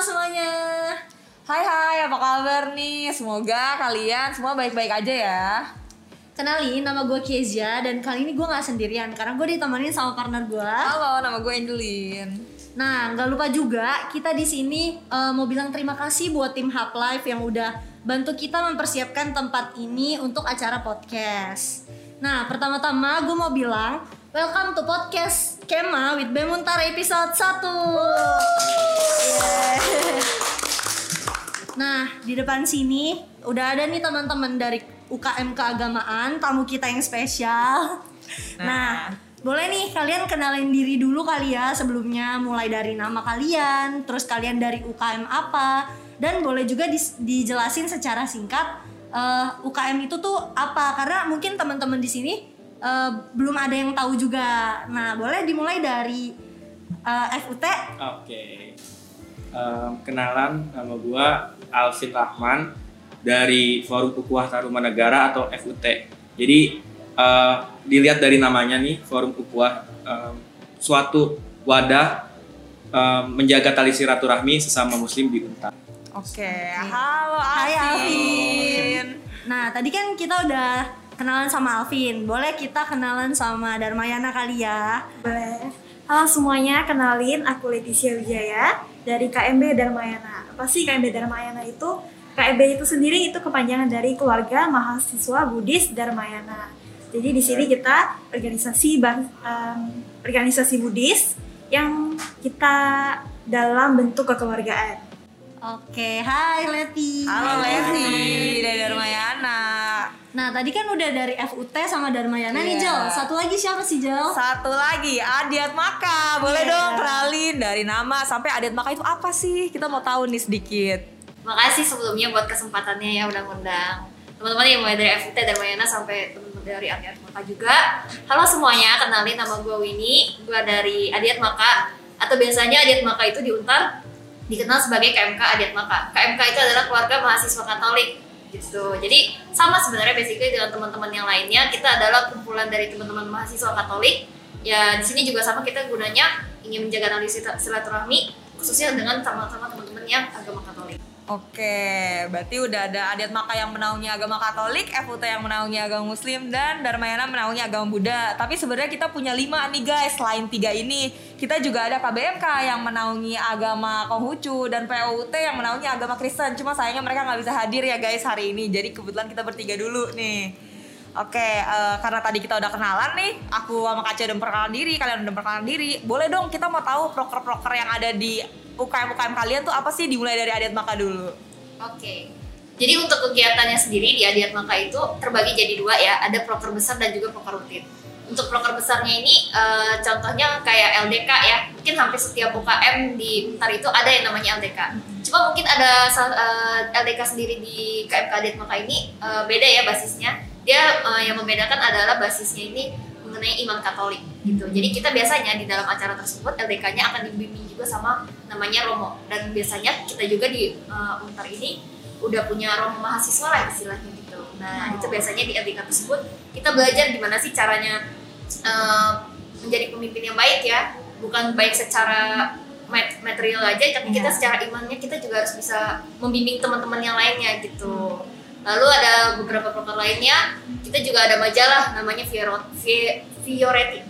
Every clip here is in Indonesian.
semuanya. Hai hai, apa kabar nih? Semoga kalian semua baik-baik aja ya. Kenalin, nama gue Kezia dan kali ini gue nggak sendirian karena gue ditemenin sama partner gue. Halo, nama gue Angelin. Nah, nggak lupa juga kita di sini eh, mau bilang terima kasih buat tim Hub Life yang udah bantu kita mempersiapkan tempat ini untuk acara podcast. Nah, pertama-tama gue mau bilang welcome to podcast Kema with Bemuntar episode 1. Yeah. Nah, di depan sini udah ada nih teman-teman dari UKM keagamaan, tamu kita yang spesial. Nah, boleh nih kalian kenalin diri dulu kali ya sebelumnya mulai dari nama kalian, terus kalian dari UKM apa, dan boleh juga dis- dijelasin secara singkat eh, UKM itu tuh apa karena mungkin teman-teman di sini eh, belum ada yang tahu juga. Nah, boleh dimulai dari eh, FUT. Oke. Em, kenalan nama gua Alvin Rahman dari Forum Ukuah Tarumanegara atau FUT. Jadi eh, dilihat dari namanya nih Forum Ukuah em, suatu wadah em, menjaga tali silaturahmi sesama muslim di Untar. Oke, halo Hai, Alvin. Nah, tadi kan kita udah kenalan sama Alvin. Boleh kita kenalan sama Darmayana kali ya? Boleh. Halo semuanya, kenalin aku Leticia Wijaya dari KMB Darmayana. Apa sih KMB Darmayana itu? KMB itu sendiri itu kepanjangan dari Keluarga Mahasiswa Buddhis Darmayana. Jadi di sini kita organisasi bang, em, organisasi Buddhis yang kita dalam bentuk kekeluargaan. Oke, hai Leti. Halo Leti dari Darmayana. Nah, tadi kan udah dari FUT sama Darmayana nih, Iya. Jel. Satu lagi siapa sih, Jel? Satu lagi Adiat Maka. Boleh Iya. dong kenalin dari nama sampai Adiat Maka itu apa sih? Kita mau tahu nih sedikit. Makasih sebelumnya buat kesempatannya ya udah ngundang teman-teman yang mulai dari FUT dan Mayana sampai teman-teman dari Adiat Maka juga. Halo semuanya, kenalin nama gue Winnie, gue dari Adiat Maka atau biasanya Adiat Maka itu diuntar dikenal sebagai KMK Adiat Maka. KMK itu adalah keluarga mahasiswa Katolik gitu. Jadi sama sebenarnya basically dengan teman-teman yang lainnya, kita adalah kumpulan dari teman-teman mahasiswa Katolik. Ya di sini juga sama kita gunanya ingin menjaga tali silaturahmi khususnya dengan sama-sama teman-teman yang agama Katolik. Oke, berarti udah ada Adiat Maka yang menaungi agama Katolik, FUT yang menaungi agama Muslim, dan Darmayana menaungi agama Buddha. Tapi sebenarnya kita punya lima nih guys, selain tiga ini. Kita juga ada KBMK yang menaungi agama Konghucu, dan POUT yang menaungi agama Kristen. Cuma sayangnya mereka nggak bisa hadir ya guys hari ini. Jadi kebetulan kita bertiga dulu nih. Oke, eh, karena tadi kita udah kenalan nih, aku sama Kaca udah perkenalan diri, kalian udah perkenalan diri. Boleh dong kita mau tahu proker-proker yang ada di UKM-UKM kalian tuh apa sih dimulai dari Adiat Maka dulu? Oke. Jadi untuk kegiatannya sendiri di Adiat Maka itu terbagi jadi dua ya, ada proker besar dan juga proker rutin. Untuk proker besarnya ini eh, contohnya kayak LDK ya, mungkin hampir setiap UKM di Untar itu ada yang namanya LDK. Cuma mungkin ada sal- eh, LDK sendiri di KMK Adiat Maka ini eh, beda ya basisnya. Dia yang membedakan adalah basisnya ini mengenai iman Katolik gitu. Jadi kita biasanya di dalam acara tersebut LDK-nya akan dibimbing juga sama namanya Romo dan biasanya kita juga di uh, Untar ini udah punya Romo mahasiswa lah istilahnya gitu. Nah itu biasanya di LDK tersebut kita belajar gimana sih caranya uh, menjadi pemimpin yang baik ya, bukan baik secara mat- material aja, tapi kita secara imannya kita juga harus bisa membimbing teman-teman yang lainnya gitu. Lalu ada beberapa proker lainnya, kita juga ada majalah namanya Fioro- Vi- Fioretti.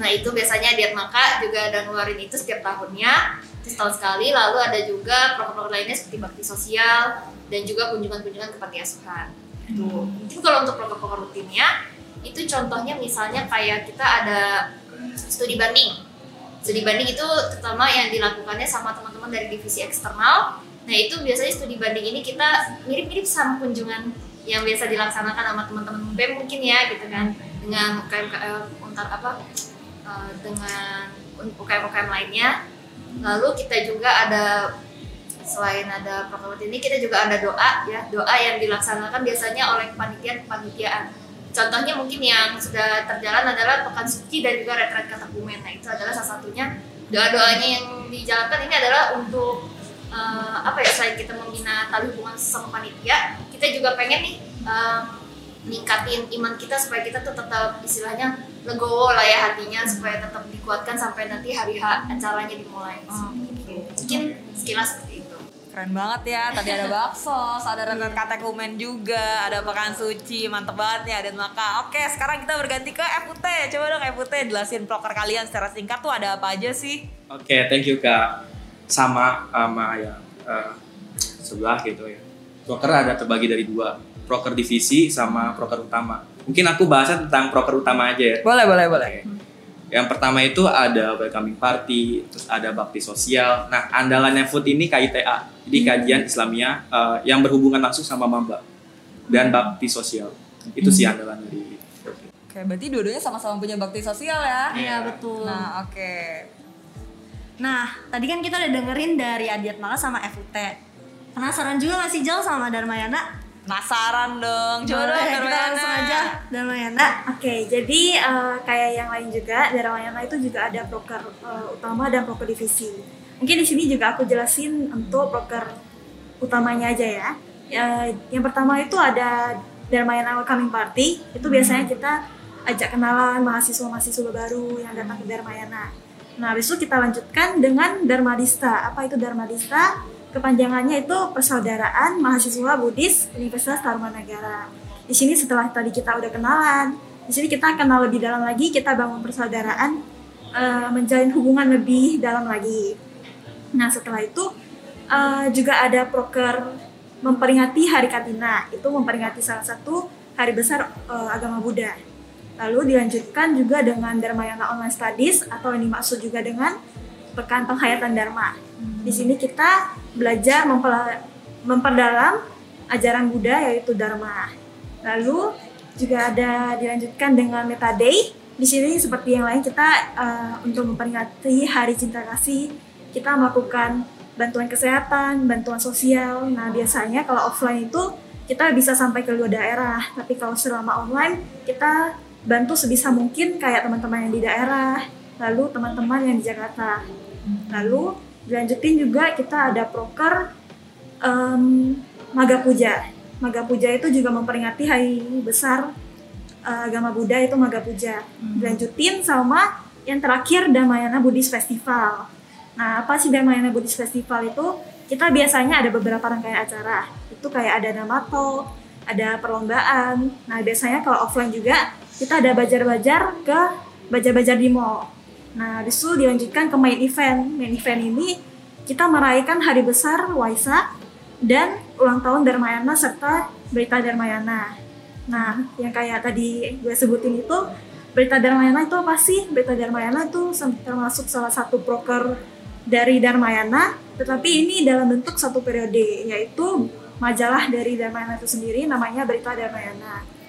Nah itu biasanya Diat Maka juga ada ngeluarin itu setiap tahunnya, itu setahun sekali. Lalu ada juga proker-proker lainnya seperti bakti sosial dan juga kunjungan-kunjungan ke panti asuhan. Tuh. Mungkin kalau untuk proker-proker rutinnya, itu contohnya misalnya kayak kita ada studi banding. Studi banding itu terutama yang dilakukannya sama teman-teman dari divisi eksternal. Nah itu biasanya studi banding ini kita mirip-mirip sama kunjungan yang biasa dilaksanakan sama teman-teman BEM mungkin ya gitu kan dengan UKM untar apa eh, dengan UKM-UKM lainnya. Lalu kita juga ada selain ada program ini kita juga ada doa ya. Doa yang dilaksanakan biasanya oleh kepanitiaan kepanitiaan contohnya mungkin yang sudah terjalan adalah pekan suci dan juga retret katakumen nah itu adalah salah satunya. Doa doanya yang dijalankan ini adalah untuk eh, apa ya selain kita membina tali hubungan sama panitia kita juga pengen nih eh, ningkatin iman kita supaya kita tuh tetap istilahnya legowo lah ya hatinya supaya tetap dikuatkan sampai nanti hari H acaranya dimulai mungkin sekilas seperti itu keren banget ya. Tadi ada bakso, ada renang katekumen juga, ada pekan suci, mantep banget ya dan maka. Oke, sekarang kita berganti ke FUT. Coba dong FUT jelasin proker kalian secara singkat tuh ada apa aja sih? Oke, thank you kak. Sama sama yang eh, sebelah gitu ya. Proker ada terbagi dari dua, proker divisi sama proker utama. Mungkin aku bahasnya tentang proker utama aja ya. Boleh, boleh, boleh. Yang pertama itu ada welcoming party, terus ada bakti sosial. Nah, andalannya food ini KITA, jadi kajian Islamia eh, yang berhubungan langsung sama maba dan bakti sosial. Itu sih andalan dari Oke, berarti dua-duanya sama-sama punya bakti sosial ya? Iya betul. Nah, oke. Nah, tadi kan kita udah dengerin dari Adiat Mala sama FUT. Penasaran juga gak sih Jal sama Darmayana? Penasaran dong. Coba dong, kita Darmayana. langsung aja Darmayana. Oke, jadi eh, kayak yang lain juga, Daramayana itu juga ada proker eh, utama dan proker divisi. Mungkin di sini juga aku jelasin untuk proker utamanya aja ya. Ya, yang pertama itu ada Dharmayana Welcoming Party. Itu biasanya kita ajak kenalan mahasiswa-mahasiswa baru yang datang ke Dharmayana. Nah, itu kita lanjutkan dengan Dharmadista. Apa itu Dharmadista? Kepanjangannya itu Persaudaraan Mahasiswa Buddhis Universitas Tarumanagara. Di sini setelah tadi kita udah kenalan, di sini kita kenal lebih dalam lagi, kita bangun persaudaraan, eh, menjalin hubungan lebih dalam lagi. Nah, setelah itu eh, juga ada proker memperingati Hari Katina. Itu memperingati salah satu hari besar eh, agama Buddha. Lalu dilanjutkan juga dengan Dharmayana Online Studies atau yang dimaksud juga dengan Pekan Penghayatan Dharma. Di sini kita belajar memperdalam ajaran Buddha yaitu Dharma. Lalu juga ada dilanjutkan dengan Meta Day. Di sini seperti yang lain kita eh, untuk memperingati Hari Cinta Kasih kita melakukan bantuan kesehatan, bantuan sosial. Nah biasanya kalau offline itu kita bisa sampai ke luar daerah, tapi kalau selama online kita bantu sebisa mungkin kayak teman-teman yang di daerah, lalu teman-teman yang di Jakarta. Lalu dilanjutin juga kita ada proker em, Maga Puja. Maga Puja itu juga memperingati hari besar eh, agama Buddha itu Maga Puja. Dilanjutin sama yang terakhir Damayana Buddhist Festival. Nah, apa sih Damayana Buddhist Festival itu? Kita biasanya ada beberapa rangkaian acara. Itu kayak ada namato, ada perlombaan. Nah, biasanya kalau offline juga kita ada bajar-bajar ke bajar-bajar di mall. Nah, habis itu dilanjutkan ke main event. Main event ini kita merayakan hari besar Waisak dan ulang tahun Dharmayana serta berita Dharmayana. Nah, yang kayak tadi gue sebutin itu berita Dharmayana itu apa sih? Berita Dharmayana itu termasuk salah satu proker dari Dharmayana, tetapi ini dalam bentuk satu periode, yaitu majalah dari Dharmayana itu sendiri namanya Berita Dharmayana.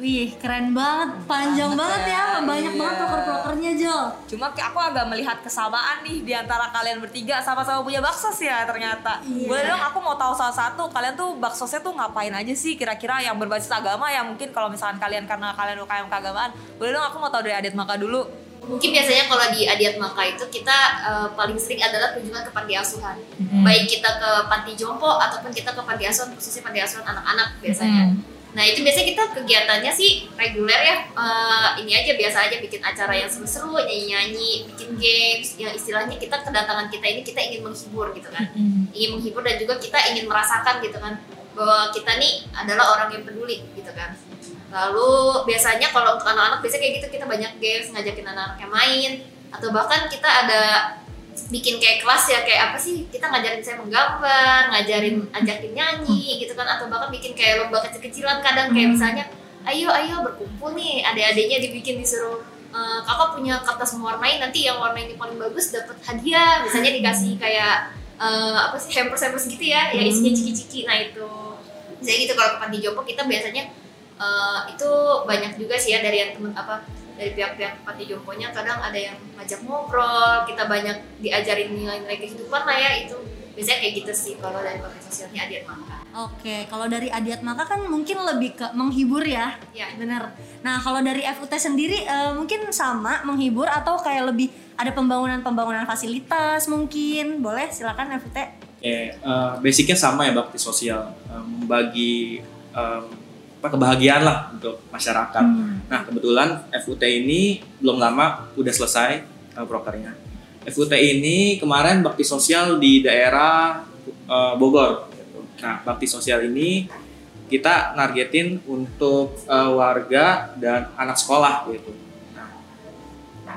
Wih, keren banget, panjang Banget banget ya, ya, banyak iya. banget proker-prokernya Jol. Cuma aku agak melihat kesamaan nih di antara kalian bertiga sama-sama punya baksos ya ternyata. Iya. Boleh dong aku mau tahu salah satu kalian tuh baksosnya tuh ngapain aja sih kira-kira yang berbasis agama ya mungkin kalau misalkan kalian karena kalian UKM keagamaan. Boleh dong aku mau tahu dari Adit Maka dulu. Mungkin biasanya kalau di Adiat Maka itu kita eh, paling sering adalah kunjungan ke panti asuhan. Hmm. Baik kita ke panti jompo ataupun kita ke panti asuhan khususnya panti asuhan anak-anak biasanya. Hmm. Nah itu biasanya kita kegiatannya sih reguler ya. Eh, ini aja biasa aja bikin acara yang seru-seru, nyanyi-nyanyi, bikin games. Yang istilahnya kita kedatangan kita ini kita ingin menghibur gitu kan. Ingin menghibur dan juga kita ingin merasakan gitu kan bahwa kita nih adalah orang yang peduli gitu kan. Lalu biasanya kalau untuk anak-anak biasanya kayak gitu kita banyak games ngajakin anak-anaknya main atau bahkan kita ada bikin kayak kelas ya kayak apa sih kita ngajarin saya menggambar ngajarin ajakin nyanyi gitu kan atau bahkan bikin kayak lomba kecil-kecilan kadang kayak misalnya ayo ayo berkumpul nih adik-adiknya dibikin disuruh "Eh, kakak punya kertas mewarnai nanti yang warna ini paling bagus dapat hadiah misalnya dikasih kayak eh, apa sih hampers hampers gitu ya ya isinya ciki-ciki nah itu. Misalnya gitu kalau ke panti jompo kita biasanya eh, itu banyak juga sih ya dari yang temen apa dari pihak-pihak panti jomponya kadang ada yang ngajak ngobrol kita banyak diajarin nilai-nilai kehidupan lah ya itu biasanya kayak gitu sih kalau dari bakti sosialnya Adiat Maka Oke, kalau dari Adiat Maka kan mungkin lebih ke menghibur ya. ya Bener. Nah, kalau dari FUT sendiri eh, mungkin sama menghibur atau kayak lebih ada pembangunan-pembangunan fasilitas mungkin. Boleh silakan FUT. Oke, eh, basicnya sama ya bakti sosial, Eh, membagi em, apa kebahagiaan lah untuk masyarakat. Nah kebetulan FUT ini belum lama udah selesai eh, prokernya. FUT ini kemarin bakti sosial di daerah eh, Bogor. Nah, bakti sosial ini kita nargetin untuk eh, warga dan anak sekolah gitu. Nah,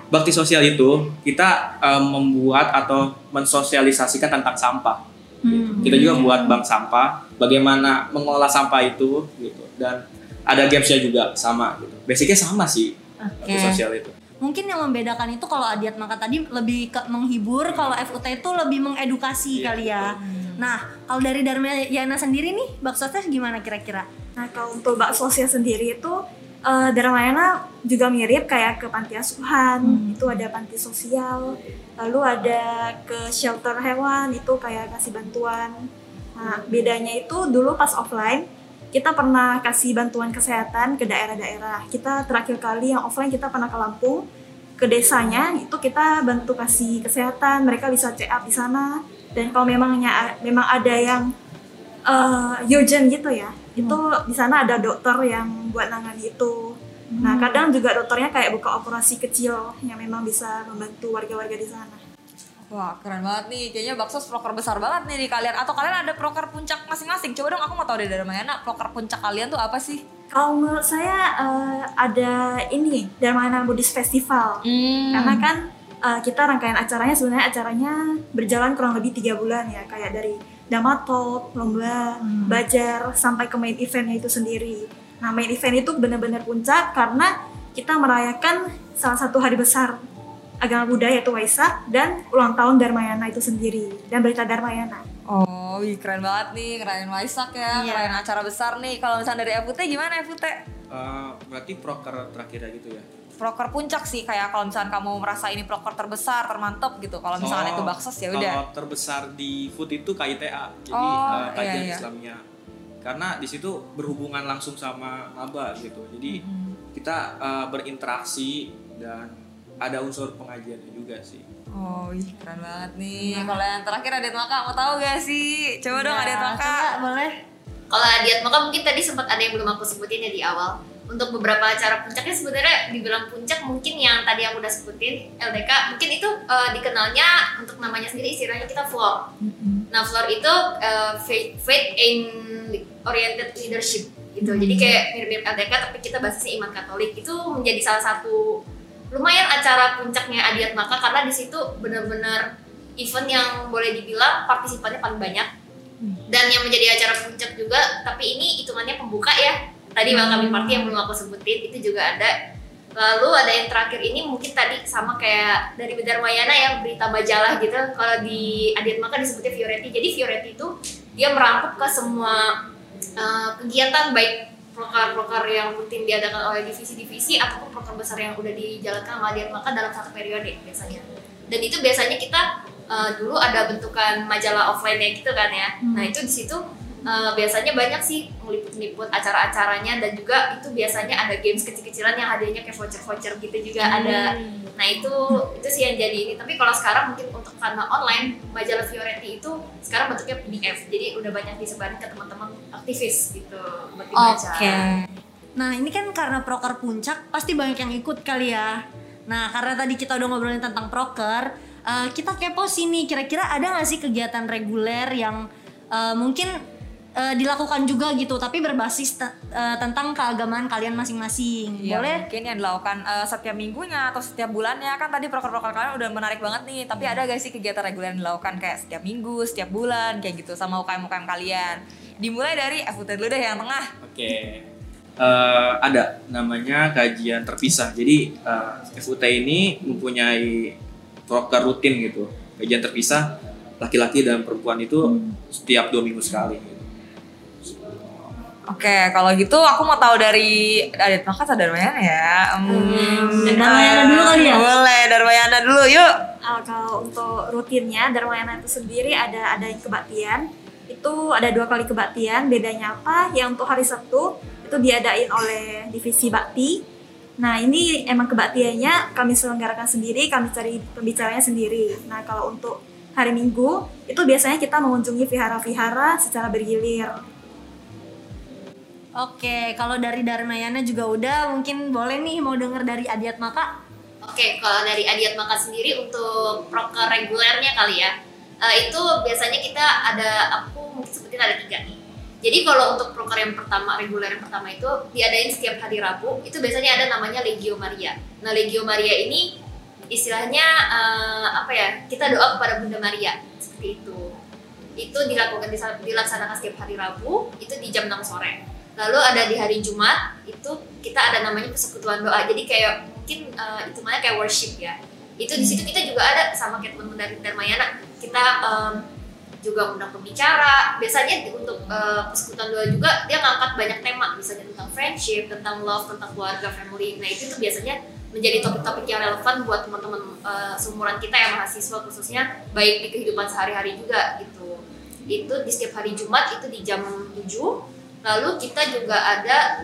bakti sosial itu kita eh, membuat atau mensosialisasikan tentang sampah. Gitu. Kita juga buat bank sampah, bagaimana mengolah sampah itu gitu dan ada gamesnya juga sama gitu. Basicnya sama sih Oke. sosial itu. Mungkin yang membedakan itu kalau Adiat Maka tadi lebih ke menghibur, kalau FUT itu lebih mengedukasi Iya, kali ya. Nah, kalau dari Dharma Yana sendiri nih, baksosnya gimana kira-kira? Nah kalau untuk baksosia sendiri itu eh Dharmayana juga mirip kayak ke panti asuhan, itu ada panti sosial, lalu ada ke shelter hewan, itu kayak kasih bantuan. Nah bedanya itu dulu pas offline kita pernah kasih bantuan kesehatan ke daerah-daerah. Kita terakhir kali yang offline kita pernah ke Lampung, ke desanya itu kita bantu kasih kesehatan, mereka bisa check up di sana. Dan kalau memangnya memang ada yang eh urgent gitu ya itu di sana ada dokter yang buat nangani itu. Nah kadang juga dokternya kayak buka operasi kecil yang memang bisa membantu warga-warga di sana. Wah keren banget nih, kayaknya Baksos proker besar banget nih di kalian. Atau kalian ada proker puncak masing-masing? Coba dong aku mau tahu dari Dharmayana, proker puncak kalian tuh apa sih? kalau menurut saya eh, ada ini Dharmana Buddhist Festival. Hmm. karena kan eh, kita rangkaian acaranya sebenarnya acaranya berjalan kurang lebih tiga bulan ya. Kayak dari Damatop, lomba, bajar sampai ke main eventnya itu sendiri. Nah main event itu benar-benar puncak karena kita merayakan salah satu hari besar agama Buddha yaitu Waisak dan ulang tahun Dharmayana itu sendiri dan berita Dharmayana. Oh, wih, keren banget nih, keren Waisak ya, Iya. keren acara besar nih Kalau misalnya dari FUT gimana FUT? Eh, berarti proker terakhir gitu ya. Proker puncak sih, kayak kalau misalnya kamu merasa ini proker terbesar, termantap gitu Kalau misalnya Oh, itu Baksos ya udah Kalau terbesar di food itu KITA, jadi Oh, eh, kajian iya, iya. Islamnya. Karena di situ berhubungan langsung sama maba gitu. Jadi kita eh, berinteraksi dan ada unsur pengajiannya juga sih. Oh, wih, keren banget nih Kalau yang terakhir Adet Maka, mau tahu gak sih? Coba dong Ya, Adet Maka coba, boleh. Kalau Adiat Maka mungkin tadi sempat ada yang belum aku sebutin ya di awal. Untuk beberapa acara puncaknya sebenarnya dibilang puncak mungkin yang tadi aku udah sebutin LDK mungkin itu eh, dikenalnya untuk namanya sendiri istilahnya kita floor. Nah floor itu eh, faith, faith in oriented leadership gitu. Jadi kayak mirip-mirip LDK tapi kita bahasanya iman Katolik. Itu menjadi salah satu lumayan acara puncaknya Adiat Maka karena di situ benar-benar event yang boleh dibilang partisipannya paling banyak. Dan yang menjadi acara puncak juga tapi ini hitungannya pembuka ya tadi welcoming party yang belum aku sebutin itu juga ada. Lalu ada yang terakhir ini mungkin tadi sama kayak dari Dharmayana yang berita majalah gitu. Kalau di Adiat Maka disebutnya Fioretti. Jadi Fioretti itu dia merangkup ke semua uh, kegiatan baik proker-proker yang rutin diadakan oleh divisi-divisi ataupun proker besar yang udah dijalankan oleh Adiat Maka dalam satu periode biasanya. Dan itu biasanya kita uh, dulu ada bentukan majalah offline-nya gitu kan ya. Nah, itu di situ uh, biasanya banyak sih meliput-liput acara-acaranya dan juga itu biasanya ada games kecil-kecilan yang hadiahnya kayak voucher-voucher gitu juga ada. Nah, itu itu sih yang jadi ini. Tapi kalau sekarang mungkin untuk karena online majalah Fioretti itu sekarang bentuknya PDF. Jadi udah banyak disebarin ke teman-teman aktivis gitu buat dibaca. Oke. Nah ini kan karena proker puncak pasti banyak yang ikut kali ya. Nah karena tadi kita udah ngobrolin tentang proker, eh, kita kepo sih nih kira-kira ada nggak sih kegiatan reguler yang eh, mungkin eh, dilakukan juga gitu, tapi berbasis te- eh, tentang keagamaan kalian masing-masing. Iya, Boleh? mungkin yang dilakukan eh, setiap minggunya atau setiap bulannya kan tadi proker-proker kalian udah menarik banget nih tapi ada gak sih kegiatan reguler yang dilakukan kayak setiap minggu, setiap bulan kayak gitu sama UKM-UKM kalian dimulai dari FUT dulu deh yang tengah Oke. Eh, ada namanya kajian terpisah. Jadi eh, FUT ini mempunyai proker rutin gitu. Kajian terpisah laki-laki dan perempuan itu setiap dua minggu sekali. Oke, kalau gitu aku mau tahu dari Adit Maka atau Darmayana ya? Hmm, Darmayana dulu kali ya? Boleh, Darmayana dulu yuk. Uh, kalau untuk rutinnya Dharmayana itu sendiri ada ada kebaktian itu ada dua kali kebaktian bedanya apa yang untuk hari Sabtu itu diadain oleh divisi bakti nah ini emang kebaktiannya kami selenggarakan sendiri kami cari pembicaranya sendiri nah kalau untuk hari Minggu itu biasanya kita mengunjungi vihara-vihara secara bergilir Oke, kalau dari Dharmayana juga udah, mungkin boleh nih mau denger dari Adiat Maka. Oke, kalau dari Adiat Maka sendiri untuk proker regulernya kali ya. Eh, itu biasanya kita ada aku mungkin sebutin ada tiga nih. Jadi kalau untuk proker yang pertama reguler yang pertama itu diadain setiap hari Rabu itu biasanya ada namanya Legio Maria. Nah Legio Maria ini istilahnya eh, apa ya kita doa kepada Bunda Maria seperti itu. Itu dilakukan dilaksanakan setiap hari Rabu itu di jam 6 sore. Lalu ada di hari Jumat itu kita ada namanya persekutuan doa. Jadi kayak mungkin uh, hitungannya kayak worship ya. Itu di situ kita juga ada sama kayak teman-teman dari Dharmayana. Kita em, juga undang pembicara. Biasanya untuk uh, persekutuan doa juga dia ngangkat banyak tema, misalnya tentang friendship, tentang love, tentang keluarga, family. Nah itu tuh biasanya menjadi topik-topik yang relevan buat teman-teman uh, seumuran kita yang mahasiswa khususnya baik di kehidupan sehari-hari juga gitu. Itu di setiap hari Jumat itu di jam 7 lalu kita juga ada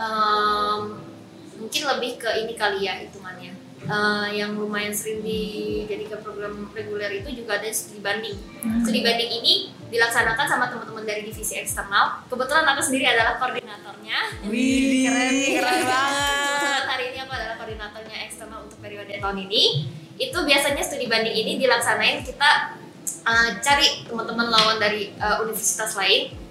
em, mungkin lebih ke ini kali ya hitungannya. Eh, yang lumayan sering dijadikan program reguler itu juga ada studi banding. Studi banding ini dilaksanakan sama teman-teman dari divisi eksternal. Kebetulan aku sendiri adalah koordinatornya. Wih, keren, keren banget. hari ini aku adalah koordinatornya eksternal untuk periode tahun ini. Itu biasanya studi banding ini dilaksanain kita uh, cari teman-teman lawan dari uh, universitas lain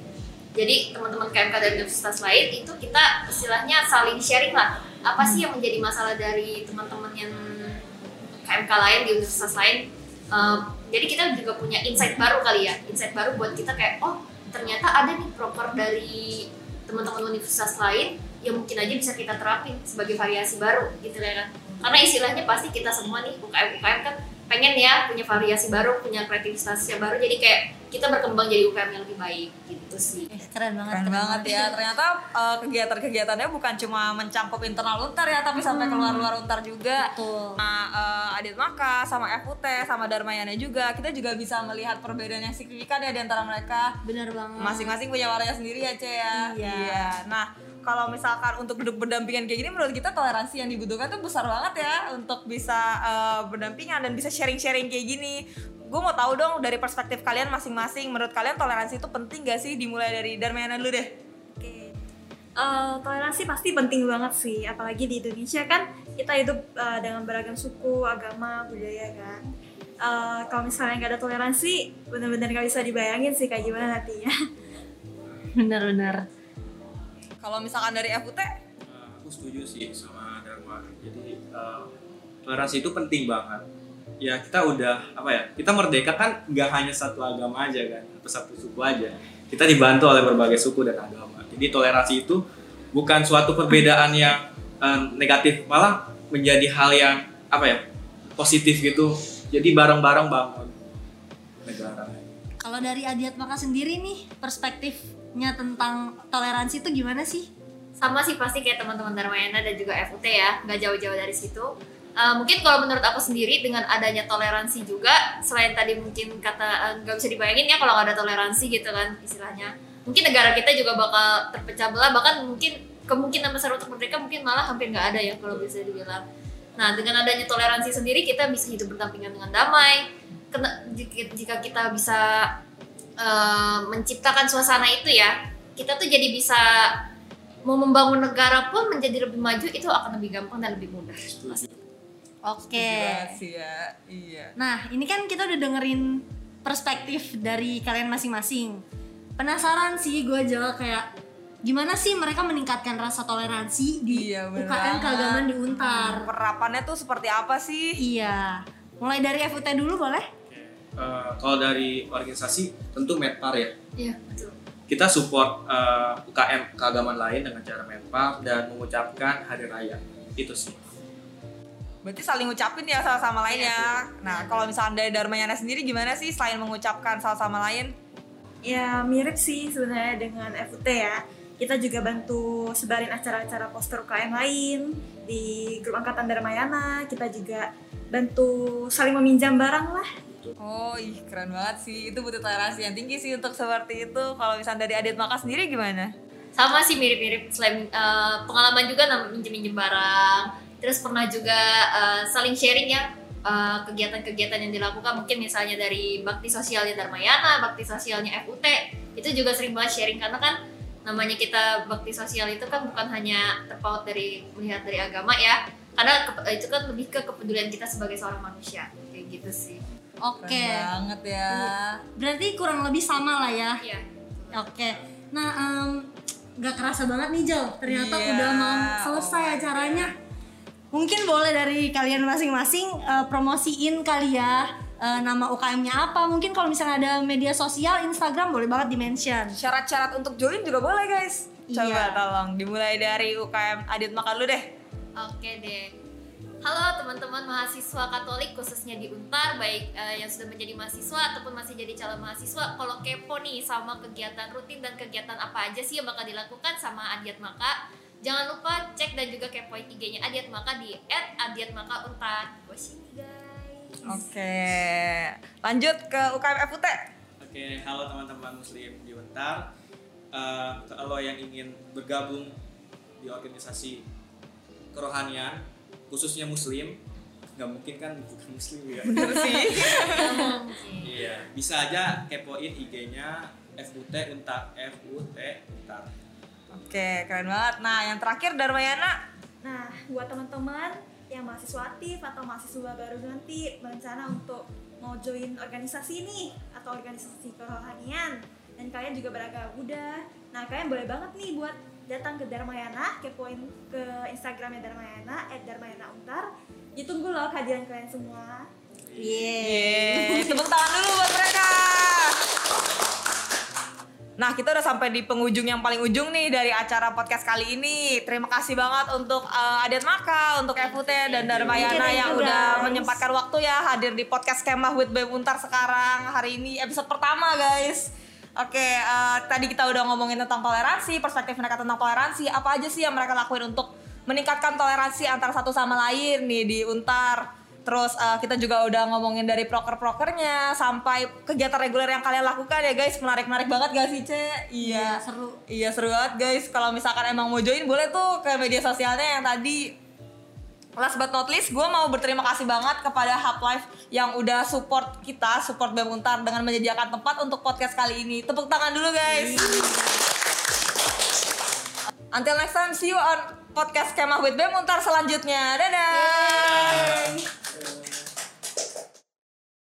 jadi teman-teman KMK dari universitas lain itu kita istilahnya saling sharing lah. Apa sih yang menjadi masalah dari teman-teman yang KMK lain di universitas lain? Uh, jadi kita juga punya insight baru kali ya. Insight baru buat kita kayak oh ternyata ada nih proker dari teman-teman universitas lain yang mungkin aja bisa kita terapin sebagai variasi baru gitu ya kan. Karena istilahnya pasti kita semua nih UKM UKM kan pengen ya punya variasi baru punya kreativitas yang baru jadi kayak kita berkembang jadi UKM yang lebih baik gitu sih Eh, keren banget. Keren banget ya. Ternyata uh, kegiatan-kegiatannya bukan cuma mencangkup internal Untar ya, tapi sampai keluar luar Untar juga. Betul. Nah, uh, Adit Maka sama FUT sama Dharmayana juga, kita juga bisa melihat perbedaan yang signifikan ya di antara mereka. Bener banget. Masing-masing punya warnanya sendiri ya, Ce ya. Iya. Nah, kalau misalkan untuk duduk berdampingan kayak gini menurut kita toleransi yang dibutuhkan tuh besar banget ya untuk bisa uh, berdampingan dan bisa sharing-sharing kayak gini. Gue mau tahu dong dari perspektif kalian masing-masing, menurut kalian toleransi itu penting gak sih dimulai dari Dharmayana dulu deh? Oke. Eh, toleransi pasti penting banget sih, apalagi di Indonesia kan kita hidup eh, dengan beragam suku, agama, budaya kan. Eh, kalau misalnya nggak ada toleransi, benar-benar nggak bisa dibayangin sih kayak gimana nantinya. Bener-bener. Kalau misalkan dari FUT, Uh, aku setuju sih sama Dharma. Jadi uh, toleransi itu penting banget. Ya kita udah apa ya? Kita merdeka kan nggak hanya satu agama aja kan, atau satu suku aja. Kita dibantu oleh berbagai suku dan agama. Jadi toleransi itu bukan suatu perbedaan yang uh, negatif, malah menjadi hal yang apa ya? positif gitu. Jadi bareng-bareng bangun negara. Kalau dari Adiat Maka sendiri nih, perspektifnya tentang toleransi itu gimana sih? sama sih pasti kayak teman-teman Dharmayana dan juga FUT ya nggak jauh-jauh dari situ. Uh, mungkin kalau menurut aku sendiri dengan adanya toleransi juga selain tadi mungkin kata uh, nggak bisa dibayangin ya kalau ada toleransi gitu kan istilahnya. Mungkin negara kita juga bakal terpecah belah bahkan mungkin kemungkinan besar untuk mereka mungkin malah hampir nggak ada ya kalau bisa dibilang. Nah dengan adanya toleransi sendiri kita bisa hidup berdampingan dengan damai. Kena- jika kita bisa uh, menciptakan suasana itu ya kita tuh jadi bisa mau membangun negara pun menjadi lebih maju itu akan lebih gampang dan lebih mudah. Oke. Sih ya, iya. Nah, ini kan kita udah dengerin perspektif dari kalian masing-masing. Penasaran sih gue juga kayak gimana sih mereka meningkatkan rasa toleransi di Iya, UKM banget. keagamaan di Untar. Penerapannya tuh seperti apa sih? Iya. Mulai dari FUT dulu boleh? Uh, kalau dari organisasi tentu Medpar ya. Iya betul. kita support uh, UKM keagamaan lain dengan cara menpar dan mengucapkan hari raya itu sih Berarti saling ngucapin ya salah sama lain ya. Nah, kalau misalnya dari Dharmayana sendiri gimana sih selain mengucapkan salah sama lain? Ya mirip sih sebenarnya dengan FUT ya. Kita juga bantu sebarin acara-acara poster UKM lain di grup angkatan Dharmayana. Kita juga bantu saling meminjam barang lah. Oh, ih keren banget sih. Itu butuh toleransi yang tinggi sih untuk seperti itu. Kalau misalnya dari Adit Maka sendiri gimana? Sama sih mirip-mirip selain eh, pengalaman juga minjem-minjem barang. Terus pernah juga eh, saling sharing ya eh, kegiatan-kegiatan yang dilakukan mungkin misalnya dari bakti sosialnya Dharmayana, bakti sosialnya FUT itu juga sering banget sharing karena kan namanya kita bakti sosial itu kan bukan hanya terpaut dari melihat dari agama ya karena itu kan lebih ke kepedulian kita sebagai seorang manusia kayak gitu sih Oke. Keren banget ya. Berarti kurang lebih sama lah ya. Iya. Oke. Nah, em, nggak kerasa banget nih Jel. Ternyata Iya. udah mau selesai Oh acaranya. Mungkin boleh dari kalian masing-masing eh, promosiin kali ya eh, nama UKM-nya apa. Mungkin kalau misalnya ada media sosial, Instagram boleh banget di-mention. Syarat-syarat untuk join juga boleh guys. Coba Iya. tolong dimulai dari UKM Adit Maka dulu deh. Oke deh. Halo teman-teman mahasiswa Katolik khususnya di Untar baik eh, yang sudah menjadi mahasiswa ataupun masih jadi calon mahasiswa kalau kepo nih sama kegiatan rutin dan kegiatan apa aja sih yang bakal dilakukan sama Adiat Maka jangan lupa cek dan juga kepoin IG-nya Adiat Maka di @adiatmakauntar. Gue sini guys. Oke. Lanjut ke UKM FUT. Oke, halo teman-teman muslim di Untar. Eh, kalau yang ingin bergabung di organisasi kerohanian, khususnya muslim, nggak mungkin kan bukan muslim ya. Iya, bisa aja kepoin IG-nya FUT Untar, FUT Untar. Oke, keren banget. Nah, yang terakhir Darmayana. Nah, buat teman-teman yang mahasiswa aktif atau mahasiswa baru nanti berencana untuk mau join organisasi nih atau organisasi kerohanian dan kalian juga beragama Buddha. Nah, kalian boleh banget nih buat datang ke Dharmayana, kepoin ke Instagramnya Dharmayana, @dharmayanauntar. Ditunggu loh kehadiran kalian semua. Yeay, tepuk tangan dulu buat mereka. Nah, kita udah sampai di penghujung yang paling ujung nih dari acara podcast kali ini. Terima kasih banget untuk uh, Adet Maka, untuk FUT dan Darmayana yang udah guys. menyempatkan waktu ya hadir di podcast Kemah with BEM Untar sekarang. Hari ini episode pertama, guys. Oke, eh, tadi kita udah ngomongin tentang toleransi, perspektif mereka tentang toleransi. Apa aja sih yang mereka lakuin untuk meningkatkan toleransi antara satu sama lain nih di Untar. Terus eh, kita juga udah ngomongin dari proker-prokernya sampai kegiatan reguler yang kalian lakukan ya guys. Menarik-menarik banget gak sih, Ce? Iya, seru. Iya, seru banget guys. Kalau misalkan emang mau join boleh tuh ke media sosialnya yang tadi Last but not least, gue mau berterima kasih banget kepada Hub Life yang udah support kita, support BEM Untar dengan menyediakan tempat untuk podcast kali ini. Tepuk tangan dulu guys. Until next time, see you on podcast Kemah with BEM Untar selanjutnya. Dadah.